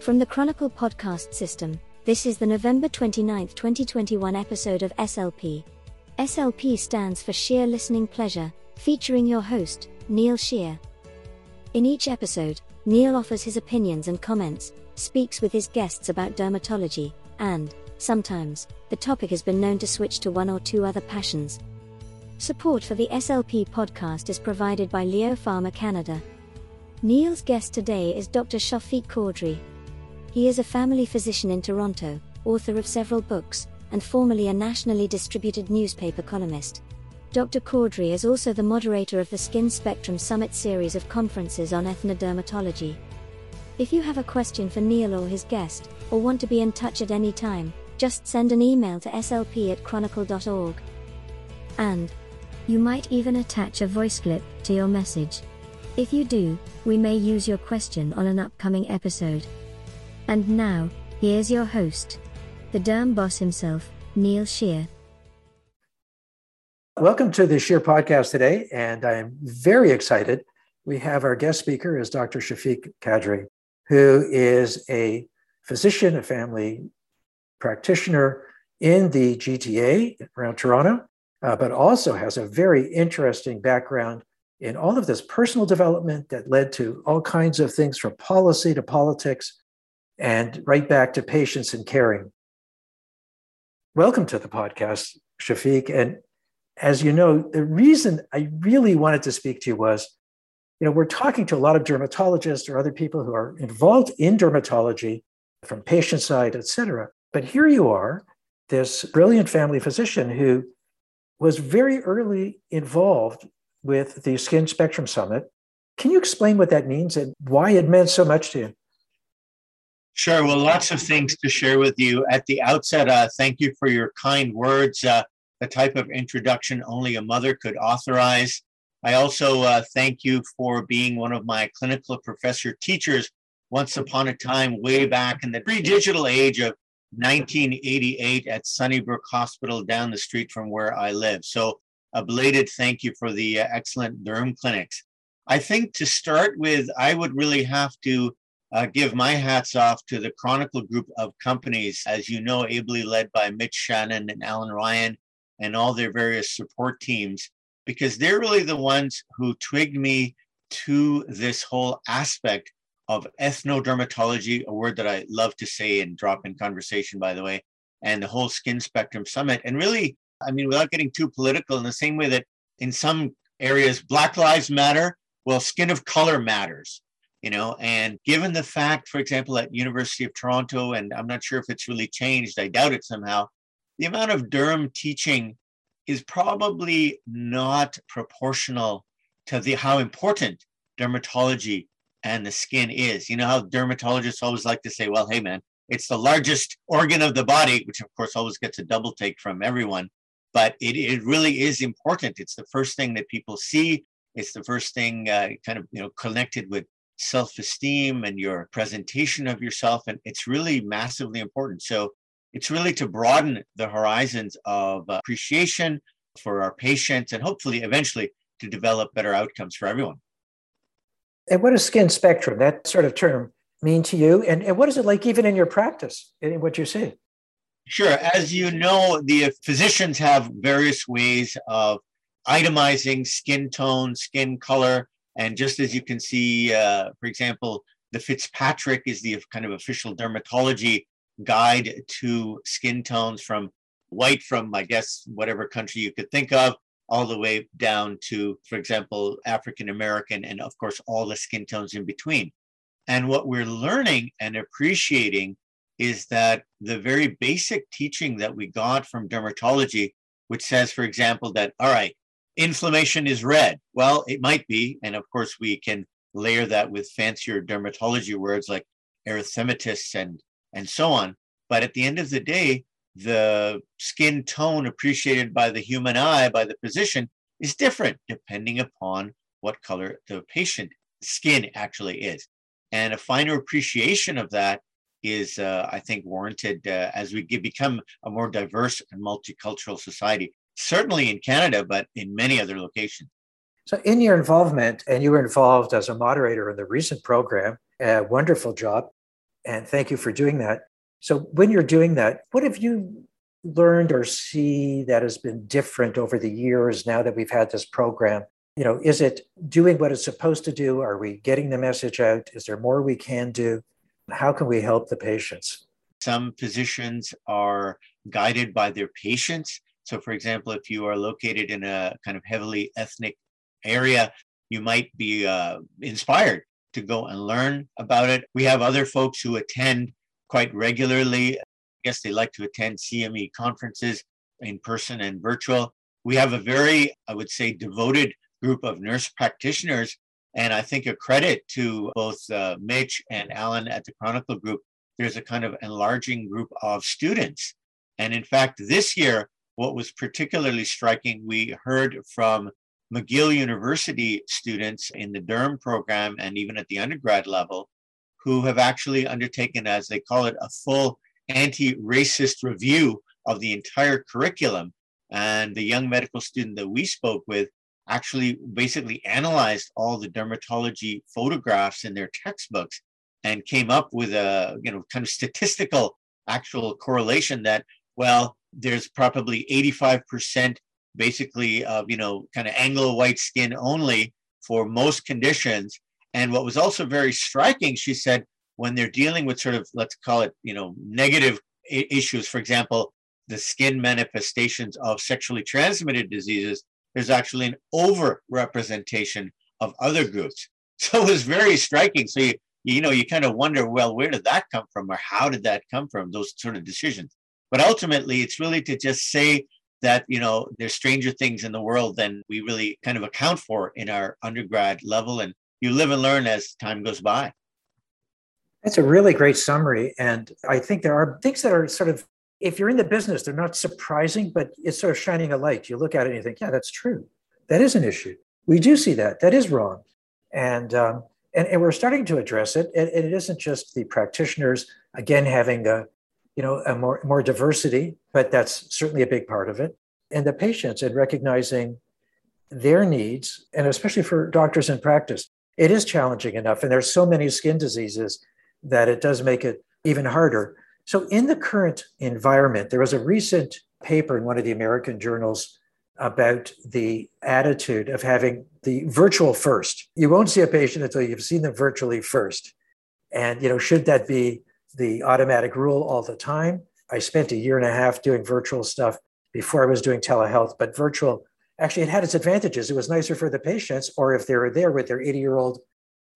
From the Chronicle podcast system, this is the November 29, 2021 episode of SLP. SLP stands for Sheer Listening Pleasure, featuring your host, Neil Shear. In each episode, Neil offers his opinions and comments, speaks with his guests about dermatology, and, sometimes, the topic has been known to switch to one or two other passions. Support for the SLP podcast is provided by Leo Pharma Canada. Neil's guest today is Dr. Shafiq Chaudhry. He is a family physician in Toronto, author of several books, and formerly a nationally distributed newspaper columnist. Dr. Chaudhry is also the moderator of the Skin Spectrum Summit series of conferences on ethnodermatology. If you have a question for Neil or his guest, or want to be in touch at any time, just send an email to slp at chronicle.org. And you might even attach a voice clip to your message. If you do, we may use your question on an upcoming episode. And now, here's your host, the Derm Boss himself, Neil Shear. Welcome to the Shear podcast today, and I am very excited. We have our guest speaker is Dr. Shafiq Chaudhry, who is a physician, a family practitioner in the GTA around Toronto, uh, but also has a very interesting background in all of this personal development that led to all kinds of things from policy to politics and right back to patients and caring. Welcome to the podcast, Shafiq. And as you know, the reason I really wanted to speak to you was, you know, we're talking to a lot of dermatologists or other people who are involved in dermatology from patient side, et cetera. But here you are, this brilliant family physician who was very early involved with the Skin Spectrum Summit. Can you explain what that means and why it meant so much to you? Sure. Well, lots of things to share with you. At the outset, uh, thank you for your kind words. Uh, the type of introduction only a mother could authorize. I also uh, thank you for being one of my clinical professor teachers once upon a time, way back in the pre digital age of 1988 at Sunnybrook Hospital down the street from where I live. So, a belated thank you for the uh, excellent derm clinics. I think to start with, I would really have to uh, give my hats off to the Chronicle group of companies, as you know, ably led by Mitch Shannon and Alan Ryan, and all their various support teams because they're really the ones who twigged me to this whole aspect of ethnodermatology, a word that I love to say and drop in conversation, by the way, and the whole Skin Spectrum Summit. And really, I mean, without getting too political, in the same way that in some areas Black Lives Matter, well, skin of color matters, you know. And given the fact, for example, at University of Toronto, and I'm not sure if it's really changed, I doubt it somehow, the amount of derm teaching is probably not proportional to the how important dermatology and the skin is. You know how dermatologists always like to say, well, hey man, it's the largest organ of the body, which of course always gets a double take from everyone. But it, it really is important. It's the first thing that people see. It's the first thing uh, kind of you know connected with self-esteem and your presentation of yourself. And it's really massively important. So it's really to broaden the horizons of appreciation for our patients and hopefully eventually to develop better outcomes for everyone. And what does skin spectrum, that sort of term, mean to you? And, and what is it like even in your practice, in what you see? Sure. As you know, the physicians have various ways of itemizing skin tone, skin color. And just as you can see, uh, for example, the Fitzpatrick is the kind of official dermatology guide to skin tones from white from, I guess, whatever country you could think of, all the way down to, for example, African American, and of course, all the skin tones in between. And what we're learning and appreciating is that the very basic teaching that we got from dermatology, which says, for example, that, all right, inflammation is red. Well, it might be. And of course, we can layer that with fancier dermatology words like erythematous and and so on. But at the end of the day, the skin tone appreciated by the human eye, by the physician, is different depending upon what color the patient skin actually is. And a finer appreciation of that is, uh, I think, warranted uh, as we get, become a more diverse and multicultural society, certainly in Canada, but in many other locations. So, in your involvement, and you were involved as a moderator in the recent program, a wonderful job. And thank you for doing that. So, when you're doing that, what have you learned or see that has been different over the years now that we've had this program? You know, is it doing what it's supposed to do? Are we getting the message out? Is there more we can do? How can we help the patients? Some physicians are guided by their patients. So, for example, if you are located in a kind of heavily ethnic area, you might be uh, inspired to go and learn about it. We have other folks who attend quite regularly. I guess they like to attend CME conferences in person and virtual. We have a very, I would say, devoted group of nurse practitioners. And I think a credit to both uh, Mitch and Alan at the Chronicle Group, there's a kind of enlarging group of students. And in fact, this year, what was particularly striking, we heard from McGill University students in the derm program and even at the undergrad level who have actually undertaken, as they call it, a full anti racist review of the entire curriculum. And the young medical student that we spoke with actually basically analyzed all the dermatology photographs in their textbooks and came up with a you know kind of statistical actual correlation that well there's probably 85% basically of you know kind of Anglo white skin only for most conditions. And what was also very striking, she said, when they're dealing with sort of let's call it you know negative I- issues, for example, the skin manifestations of sexually transmitted diseases, there's actually an over representation of other groups. So it was very striking. So you you know you kind of wonder, well, where did that come from, or how did that come from? Those sort of decisions. But ultimately, it's really to just say that you know there's stranger things in the world than we really kind of account for in our undergrad level and you live and learn as time goes by. That's a really great summary and i think there are things that are sort of if you're in the business they're not surprising but it's sort of shining a light. You look at it and you think yeah that's true. That is an issue. We do see that. That is wrong. And um, and, and we're starting to address it and, and it isn't just the practitioners again having a you know, a more, more diversity, but that's certainly a big part of it. And the patients and recognizing their needs, and especially for doctors in practice, it is challenging enough. And there's so many skin diseases that it does make it even harder. So, in the current environment, there was a recent paper in one of the American journals about the attitude of having the virtual first. You won't see a patient until you've seen them virtually first. And, you know, should that be the automatic rule all the time. I spent a year and a half doing virtual stuff before I was doing telehealth, but virtual actually it had its advantages. It was nicer for the patients, or if they were there with their 80 year old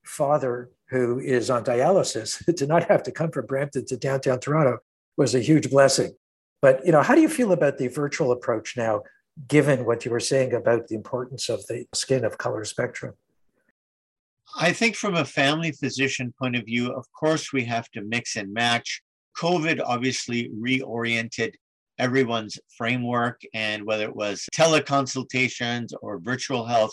father who is on dialysis, to not have to come from Brampton to downtown Toronto was a huge blessing. But you know, how do you feel about the virtual approach now, given what you were saying about the importance of the skin of color spectrum? I think from a family physician point of view, of course, we have to mix and match. COVID obviously reoriented everyone's framework, and whether it was teleconsultations or virtual health,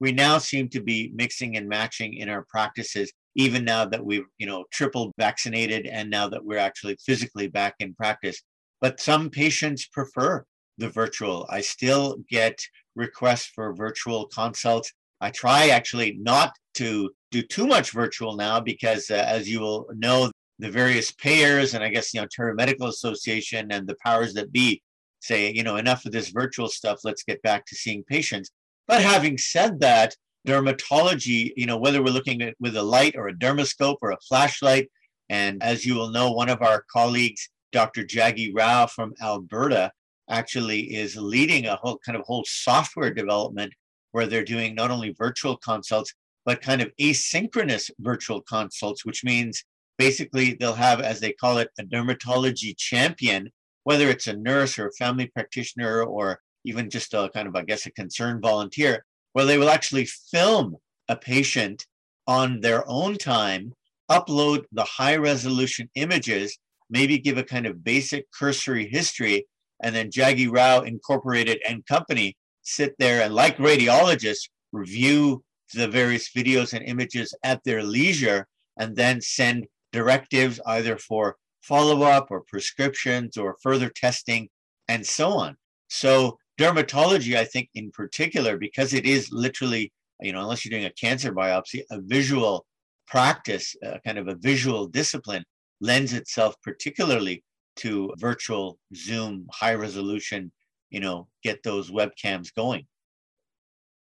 we now seem to be mixing and matching in our practices, even now that we've, you know, triple vaccinated and now that we're actually physically back in practice. But some patients prefer the virtual. I still get requests for virtual consults I try actually not to do too much virtual now because, uh, as you will know, the various payers and I guess, know, Ontario Medical Association and the powers that be say, you know, enough of this virtual stuff, let's get back to seeing patients. But having said that, dermatology, you know, whether we're looking at with a light or a dermoscope or a flashlight, and as you will know, one of our colleagues, Dr. Jaggi Rao from Alberta, actually is leading a whole kind of whole software development where they're doing not only virtual consults, but kind of asynchronous virtual consults, which means basically they'll have, as they call it, a dermatology champion, whether it's a nurse or a family practitioner or even just a kind of, I guess, a concerned volunteer, where they will actually film a patient on their own time, upload the high resolution images, maybe give a kind of basic cursory history, and then Jaggi Rao Incorporated and Company sit there and, like radiologists, review the various videos and images at their leisure and then send directives either for follow up or prescriptions or further testing and so on. So, dermatology, I think, in particular, because it is literally, you know, unless you're doing a cancer biopsy, a visual practice, uh, kind of a visual discipline, lends itself particularly to virtual Zoom, high resolution, you know, get those webcams going.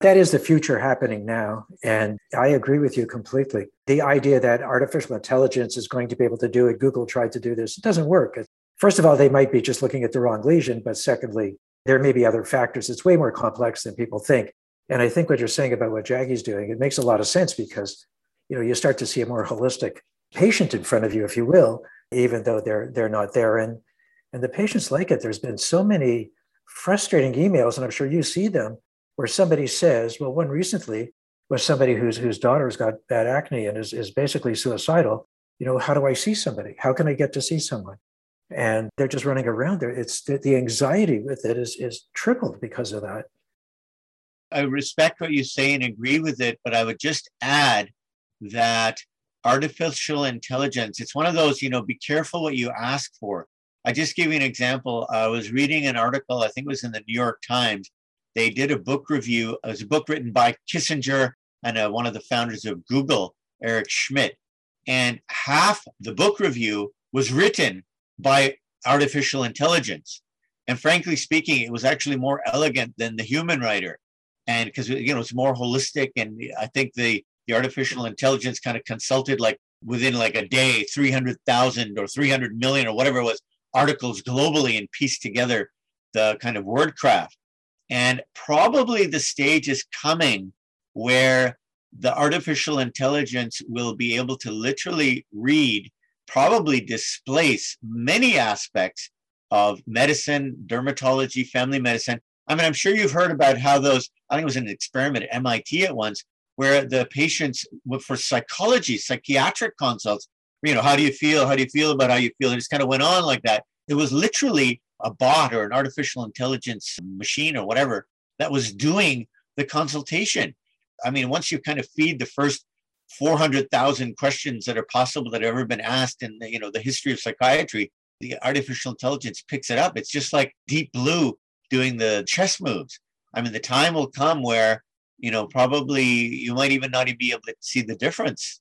That is the future happening now. And I agree with you completely. The idea that artificial intelligence is going to be able to do it, Google tried to do this, it doesn't work. First of all, they might be just looking at the wrong lesion. But secondly, there may be other factors. It's way more complex than people think. And I think what you're saying about what Jaggi's doing, it makes a lot of sense because you know you start to see a more holistic patient in front of you, if you will, even though they're they're not there. And and the patients like it. There's been so many frustrating emails, and I'm sure you see them, where somebody says, well, one recently was somebody whose whose daughter's got bad acne and is, is basically suicidal. You know, how do I see somebody? How can I get to see someone? And they're just running around there. It's the, the anxiety with it is is tripled because of that. I respect what you say and agree with it, but I would just add that artificial intelligence, it's one of those, you know, be careful what you ask for. I just give you an example. I was reading an article, I think it was in the New York Times. They did a book review. It was a book written by Kissinger and uh, one of the founders of Google, Eric Schmidt. And half the book review was written by artificial intelligence. And frankly speaking, it was actually more elegant than the human writer. And because, you know, it's more holistic. And I think the the artificial intelligence kind of consulted like within like a day 300,000 or 300 million or whatever it was articles globally and piece together the kind of word craft. And probably the stage is coming where the artificial intelligence will be able to literally read, probably displace many aspects of medicine, dermatology, family medicine. I mean, I'm sure you've heard about how those, I think it was an experiment at MIT at once, where the patients for psychology, psychiatric consults, you know, how do you feel? How do you feel about how you feel? It just kind of went on like that. It was literally a bot or an artificial intelligence machine or whatever that was doing the consultation. I mean, once you kind of feed the first 400,000 questions that are possible that have ever been asked in the, you know the history of psychiatry, the artificial intelligence picks it up. It's just like Deep Blue doing the chess moves. I mean, the time will come where you know, probably you might even not even be able to see the difference.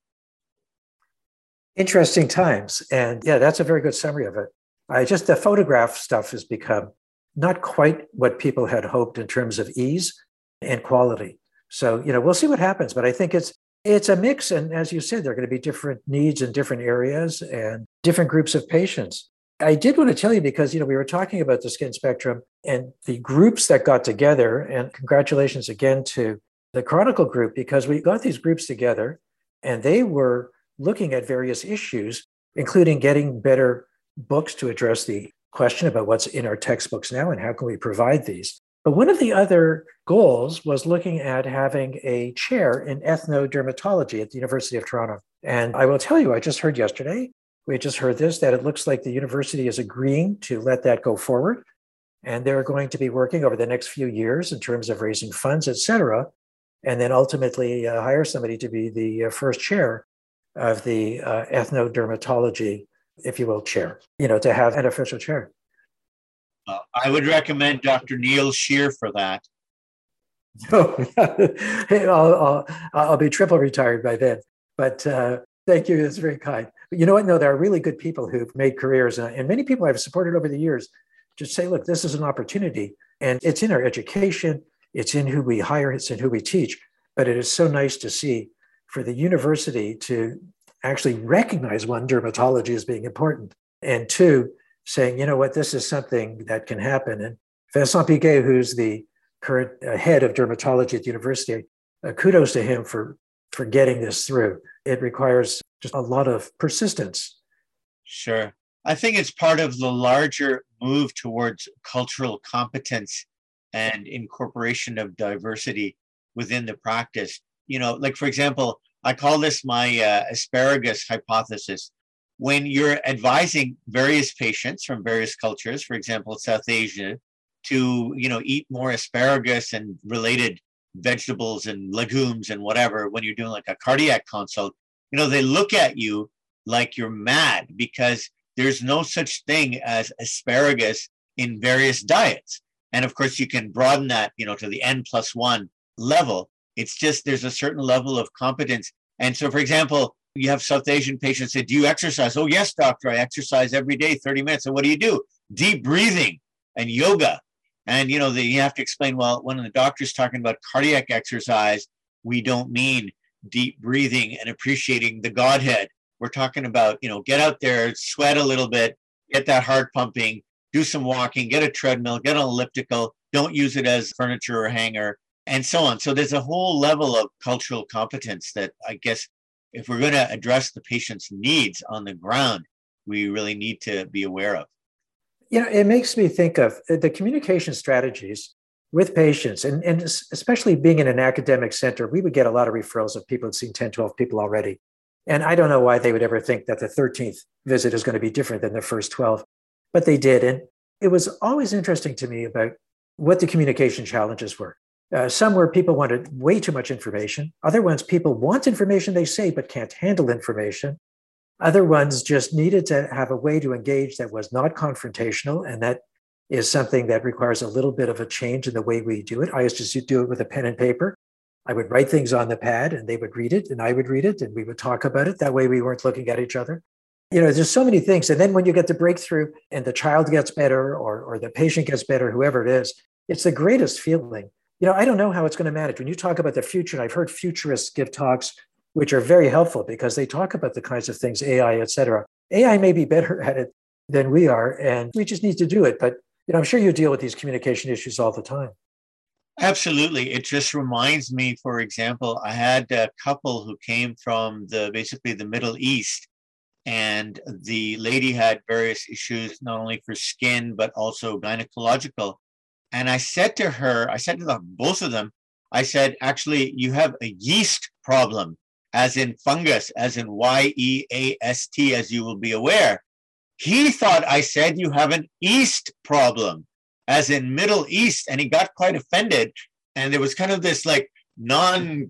Interesting times. And yeah, that's a very good summary of it. I just, the photograph stuff has become not quite what people had hoped in terms of ease and quality. So, you know, we'll see what happens, but I think it's, it's a mix. And as you said, there are going to be different needs in different areas and different groups of patients. I did want to tell you because, you know, we were talking about the skin spectrum and the groups that got together. And congratulations again to the Chronicle group because we got these groups together and they were looking at various issues, including getting better books to address the question about what's in our textbooks now and how can we provide these. But one of the other goals was looking at having a chair in ethnodermatology at the University of Toronto. And I will tell you, I just heard yesterday we just heard this that it looks like the university is agreeing to let that go forward. And they're going to be working over the next few years in terms of raising funds, et cetera, and then ultimately uh, hire somebody to be the uh, first chair of the uh, ethnodermatology, if you will, chair, you know, to have an official chair. Uh, I would recommend Dr. Neil Shear for that. Oh, hey, I'll, I'll, I'll, be triple retired by then. But uh, thank you. That's very kind. But you know what? No, there are really good people who've made careers, uh, and many people I've supported over the years just say, look, this is an opportunity, and it's in our education, it's in who we hire, it's in who we teach. But it is so nice to see for the university to actually recognize one, dermatology as being important, and two, saying, you know what, this is something that can happen. And Vincent Piguet, who's the current uh, head of dermatology at the university, uh, kudos to him for, for getting this through. It requires just a lot of persistence. Sure. I think it's part of the larger move towards cultural competence and incorporation of diversity within the practice. You know, like for example, I call this my uh, asparagus hypothesis. When you're advising various patients from various cultures, for example, South Asia, to you know eat more asparagus and related vegetables and legumes and whatever, when you're doing like a cardiac consult, you know, they look at you like you're mad because there's no such thing as asparagus in various diets. And of course, you can broaden that, you know, to the N plus one level. It's just there's a certain level of competence. And so, for example, You have South Asian patients say, Do you exercise? Oh, yes, doctor, I exercise every day, 30 minutes. And what do you do? Deep breathing and yoga. And, you know, the, you have to explain, well, when the doctor's talking about cardiac exercise, we don't mean deep breathing and appreciating the Godhead. We're talking about, you know, get out there, sweat a little bit, get that heart pumping, do some walking, get a treadmill, get an elliptical, don't use it as furniture or hanger, and so on. So there's a whole level of cultural competence that I guess if we're going to address the patient's needs on the ground, we really need to be aware of. You know, it makes me think of uh, the communication strategies with patients, and, and especially being in an academic center, we would get a lot of referrals of people who'd seen 10, 12 people already. And I don't know why they would ever think that the 13th visit is going to be different than the first 12, but they did. And it was always interesting to me about what the communication challenges were. Uh, some where people wanted way too much information. Other ones, people want information they say, but can't handle information. Other ones just needed to have a way to engage that was not confrontational. And that is something that requires a little bit of a change in the way we do it. I used to do it with a pen and paper. I would write things on the pad and they would read it and I would read it and we would talk about it. That way we weren't looking at each other. You know, there's so many things. And then when you get the breakthrough and the child gets better or, or the patient gets better, whoever it is, it's the greatest feeling. You know, I don't know how it's going to manage. When you talk about the future, and I've heard futurists give talks which are very helpful because they talk about the kinds of things AI, et cetera. AI may be better at it than we are, and we just need to do it. But you know, I'm sure you deal with these communication issues all the time. Absolutely. It just reminds me, for example, I had a couple who came from the basically the Middle East, and the lady had various issues, not only for skin, but also gynecological. And I said to her, I said to them, both of them, I said, actually, you have a yeast problem, as in fungus, as in Y E A S T, as you will be aware. He thought I said you have an East problem, as in Middle East, and he got quite offended. And there was kind of this like non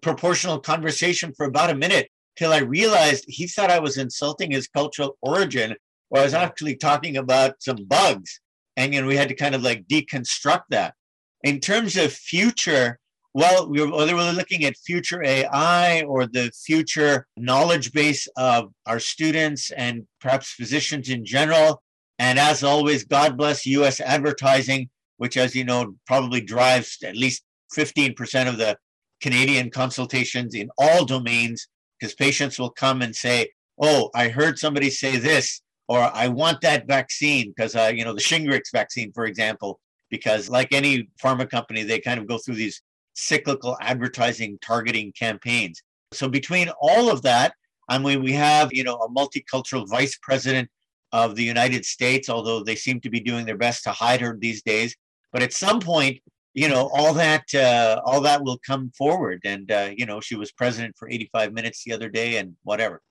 proportional conversation for about a minute till I realized he thought I was insulting his cultural origin, or I was actually talking about some bugs and you know we had to kind of like deconstruct that. In terms of future well we were, whether we're looking at future ai or the future knowledge base of our students and perhaps physicians in general. And as always god bless us advertising which as you know probably drives at least 15% of the canadian consultations in all domains because patients will come and say oh i heard somebody say this or I want that vaccine because, uh, you know, the Shingrix vaccine, for example, because like any pharma company, they kind of go through these cyclical advertising targeting campaigns. So between all of that, I mean, we have, you know, a multicultural vice president of the United States, although they seem to be doing their best to hide her these days. But at some point, you know, all that uh, all that will come forward. And uh, you know, she was president for 85 minutes the other day, and whatever.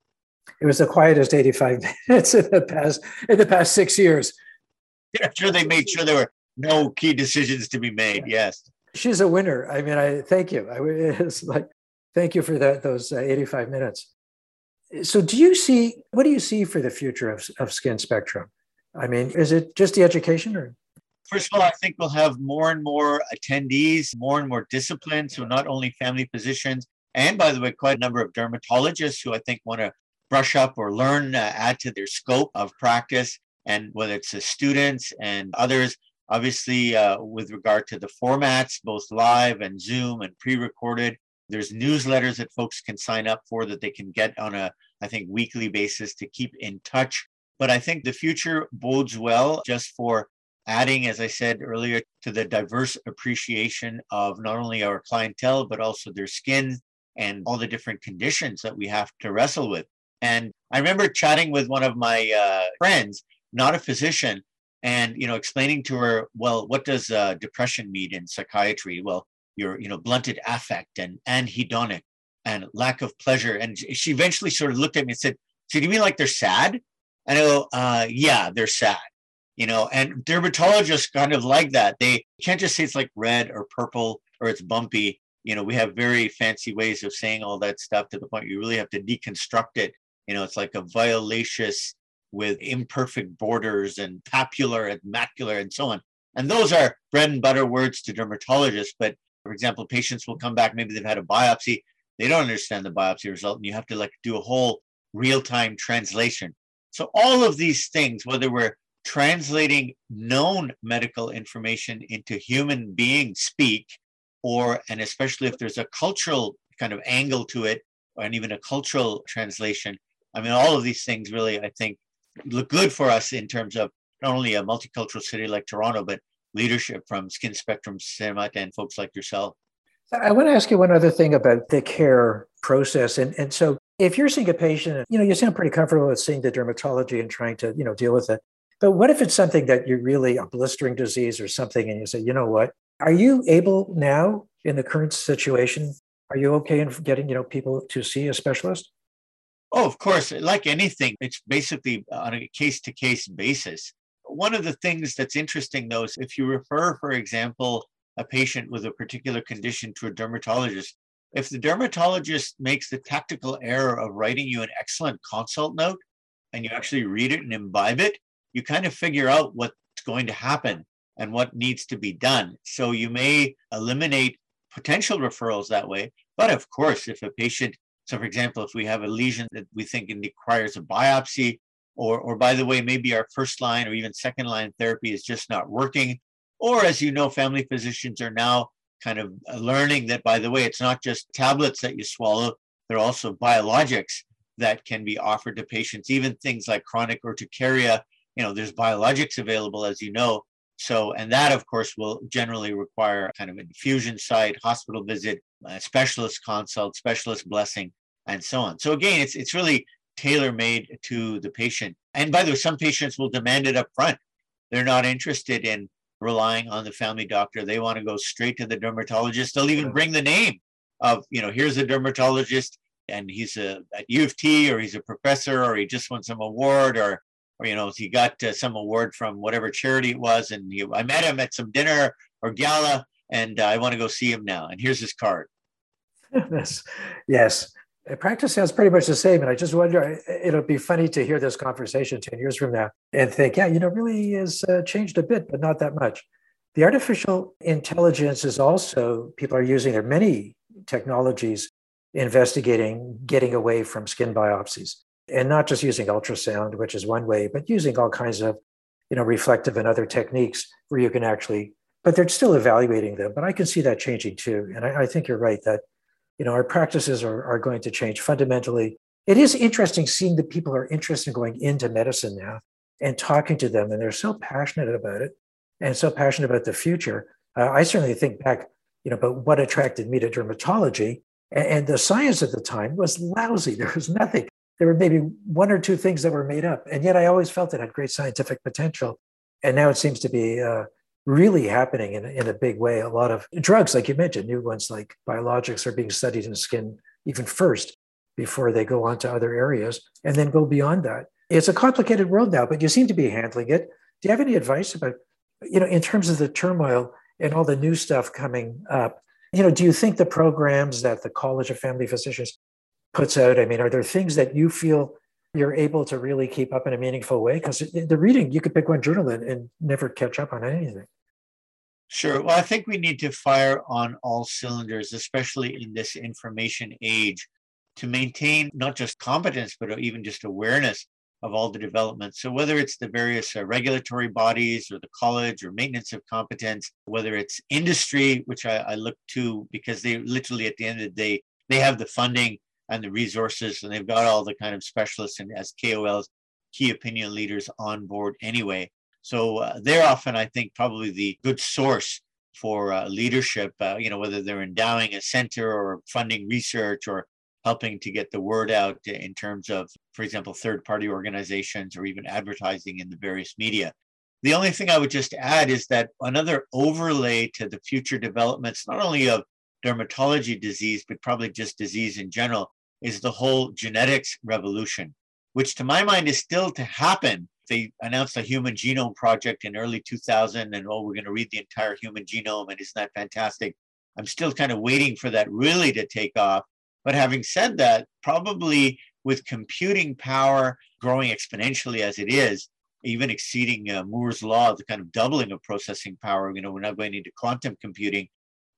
It was the quietest 85 minutes in the past in the past six years. Yeah, sure they made sure there were no key decisions to be made. Yes. She's a winner. I mean, I thank you. I it's like thank you for that those uh, 85 minutes. So do you see what do you see for the future of, of skin spectrum? I mean, is it just the education or First of all, I think we'll have more and more attendees, more and more disciplines, so not only family physicians, and by the way, quite a number of dermatologists who I think want to brush up or learn, uh, add to their scope of practice. And whether it's the students and others, obviously, uh, with regard to the formats, both live and Zoom and pre recorded, there's newsletters that folks can sign up for that they can get on a, I think, weekly basis to keep in touch. But I think the future bodes well just for adding, as I said earlier, to the diverse appreciation of not only our clientele, but also their skin and all the different conditions that we have to wrestle with. And I remember chatting with one of my uh, friends, not a physician, and you know, explaining to her, well, what does uh, depression mean in psychiatry? Well, your you know blunted affect and anhedonic and lack of pleasure. And she eventually sort of looked at me and said, "So do you mean like they're sad?" And I go, uh, "Yeah, they're sad." You know, and dermatologists kind of like that. They can't just say it's like red or purple or it's bumpy. You know, we have very fancy ways of saying all that stuff to the point you really have to deconstruct it you know, it's like a violaceous with imperfect borders and papular and macular and so on. And those are bread and butter words to dermatologists. But for example, patients will come back, maybe they've had a biopsy. they don't understand the biopsy result, and you have to like do a whole real-time translation. So all of these things, whether we're translating known medical information into human being speak, or and especially if there's a cultural kind of angle to it, and even a cultural translation. I mean, all of these things really, I think, look good for us in terms of not only a multicultural city like Toronto, but leadership from Skin Spectrum Summit and folks like yourself. I want to ask you one other thing about the care process. And, and so if you're seeing a patient, you know, you sound pretty comfortable with seeing the dermatology and trying to, you know, deal with it. But what if it's something that you're really a blistering disease or something, and you say, you know what, are you able now in the current situation? Are you okay in getting, you know, people to see a specialist? Oh, of course. Like anything, it's basically on a case to case basis. One of the things that's interesting, though, is if you refer, for example, a patient with a particular condition to a dermatologist, if the dermatologist makes the tactical error of writing you an excellent consult note and you actually read it and imbibe it, you kind of figure out what's going to happen and what needs to be done. So you may eliminate potential referrals that way. But of course, if a patient, so for example, if we have a lesion that we think requires a biopsy, or, or by the way, maybe our first line or even second line therapy is just not working, or as you know, family physicians are now kind of uh, learning that, by the way, it's not just tablets that you swallow, there are also biologics that can be offered to patients, even things like chronic urticaria. You know, there's biologics available, as you know. So, and that, of course, will generally require kind of an infusion site, hospital visit, specialist consult, specialist blessing, and so on. So again, it's it's really tailor made to the patient. And by the way, some patients will demand it up front. They're not interested in relying on the family doctor. They want to go straight to the dermatologist. They'll even bring the name of, you know, here's a dermatologist and he's a, at U of T or he's a professor or he just won some award or, or you know, he got uh, some award from whatever charity it was. And he, I met him at some dinner or gala and uh, I want to go see him now. And here's his card. Yes. Yes. Practice sounds pretty much the same. And I just wonder, uh, uh, it'll be funny to hear this conversation 10 years from now and think, yeah, you know, really has uh, changed a bit, but not that much. The artificial intelligence is also, people are using, there are many technologies investigating getting away from skin biopsies and not just using ultrasound, which is one way, but using all kinds of, you know, reflective and other techniques where you can actually, but they're still evaluating them. But I can see that changing too. And I, I think you're right that you know, our practices are, are going to change fundamentally. It is interesting seeing that people are interested in going into medicine now and talking to them, and they're so passionate about it and so passionate about the future. Uh, I certainly think back, you know, about what attracted me to dermatology, and, and the science at the time was lousy. There was nothing. There were maybe one or two things that were made up, and yet I always felt it had great scientific potential. And now it seems to be uh, really happening in, in a big way. A lot of drugs, like you mentioned, new ones like biologics are being studied in skin even first before they go on to other areas and then go beyond that. It's a complicated world now, but you seem to be handling it. Do you have any advice about, you know, in terms of the turmoil and all the new stuff coming up? You know, do you think the programs that the College of Family Physicians puts out, I mean, are there things that you feel you're able to really keep up in a meaningful way because the reading you could pick one journal and, never catch up on anything Sure. Well, I think we need to fire on all cylinders, especially in this information age, to maintain not just competence, but even just awareness of all the developments. So, whether it's the various uh, regulatory bodies or the college or maintenance of competence, whether it's industry, which I, I look to because they literally at the end of the day, they have the funding and the resources, and they've got all the kind of specialists and as KOLs, key opinion leaders on board anyway. So uh, they're often, I think, probably the good source for uh, leadership. Uh, you know, whether they're endowing a center or funding research or helping to get the word out in terms of, for example, third-party organizations or even advertising in the various media. The only thing I would just add is that another overlay to the future developments, not only of dermatology disease, but probably just disease in general, is the whole genetics revolution, which to my mind is still to happen. They announced the human genome project in early 2000, and oh, we're going to read the entire human genome, and isn't that fantastic? I'm still kind of waiting for that really to take off. But having said that, probably with computing power growing exponentially as it is, even exceeding uh, Moore's law, the kind of doubling of processing power, you know, we're not going into quantum computing,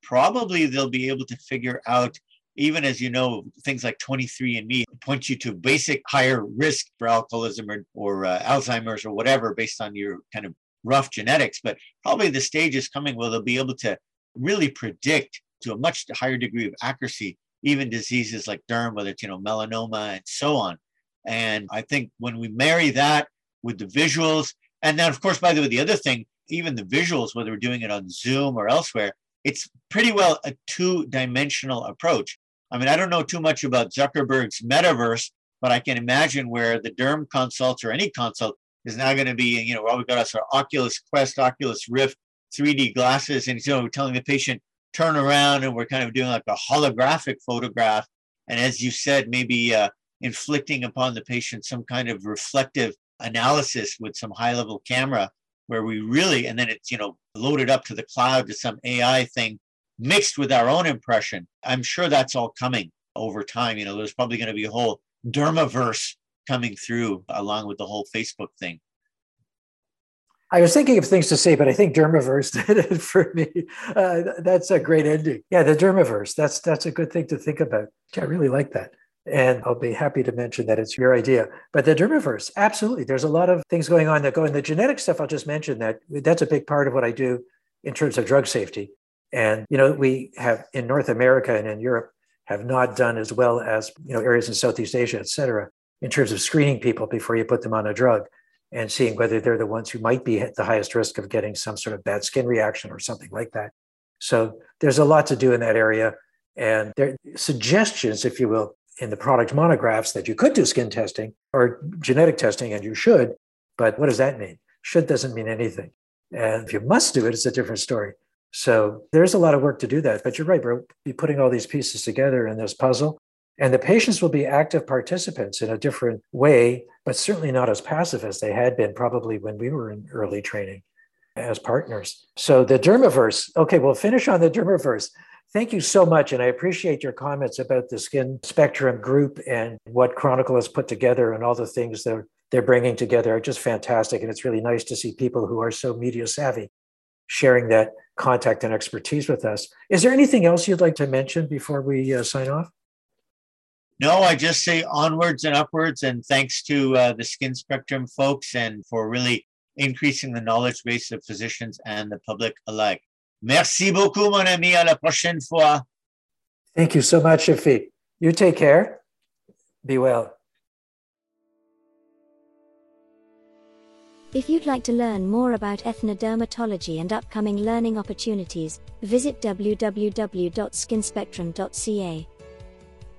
probably they'll be able to figure out even as you know, things like 23andMe point you to basic higher risk for alcoholism or, or uh, Alzheimer's or whatever based on your kind of rough genetics. But probably the stage is coming where they'll be able to really predict to a much higher degree of accuracy even diseases like derm, whether it's you know melanoma and so on. And I think when we marry that with the visuals, and then of course, by the way, the other thing, even the visuals, whether we're doing it on Zoom or elsewhere, it's pretty well a two-dimensional approach. I mean, I don't know too much about Zuckerberg's metaverse, but I can imagine where the derm consults or any consult is now going to be, you know, well, we've got us our Oculus Quest, Oculus Rift, 3D glasses, and you know, telling the patient turn around, and we're kind of doing like a holographic photograph, and as you said, maybe uh, inflicting upon the patient some kind of reflective analysis with some high-level camera, where we really, and then it's you know loaded up to the cloud to some AI thing mixed with our own impression. I'm sure that's all coming over time. You know, there's probably going to be a whole dermaverse coming through along with the whole Facebook thing. I was thinking of things to say, but I think Dermaverse did it for me. Uh, that's a great ending. Yeah, the Dermaverse. That's that's a good thing to think about. I really like that. And I'll be happy to mention that it's your idea. But the Dermaverse, absolutely. There's a lot of things going on that go in the genetic stuff. I'll just mention that that's a big part of what I do in terms of drug safety. And you know, we have in North America and in Europe have not done as well as you know areas in Southeast Asia, et cetera, in terms of screening people before you put them on a drug and seeing whether they're the ones who might be at the highest risk of getting some sort of bad skin reaction or something like that. So there's a lot to do in that area. And there are suggestions, if you will, in the product monographs that you could do skin testing or genetic testing, and you should. But what does that mean? Should doesn't mean anything. And if you must do it, it's a different story. So there's a lot of work to do that. But you're right, we'll be putting all these pieces together in this puzzle. And the patients will be active participants in a different way, but certainly not as passive as they had been probably when we were in early training as partners. So the Dermaverse, okay, we'll finish on the Dermaverse. Thank you so much. And I appreciate your comments about the skin spectrum group and what Chronicle has put together and all the things that they're bringing together are just fantastic. And it's really nice to see people who are so media savvy sharing that contact and expertise with us. Is there anything else you'd like to mention before we uh, sign off? No, I just say onwards and upwards, and thanks to uh, the Skin Spectrum folks and for really increasing the knowledge base of physicians and the public alike. Merci beaucoup, mon ami. À la prochaine fois. Thank you so much, Shafiq. You take care. Be well. If you'd like to learn more about ethnodermatology and upcoming learning opportunities, visit www.skinspectrum.ca.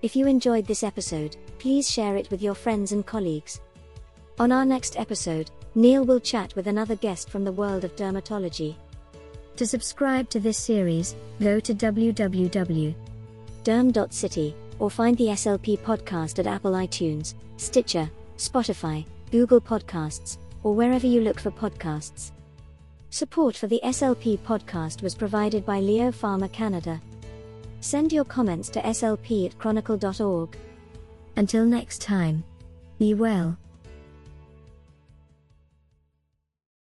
If you enjoyed this episode, please share it with your friends and colleagues. On our next episode, Neil will chat with another guest from the world of dermatology. To subscribe to this series, go to www.derm.city or find the SLP podcast at Apple iTunes, Stitcher, Spotify, Google Podcasts, or wherever you look for podcasts. Support for the SLP podcast was provided by Leo Pharma Canada. Send your comments to slp at chronicle.org. Until next time, be well.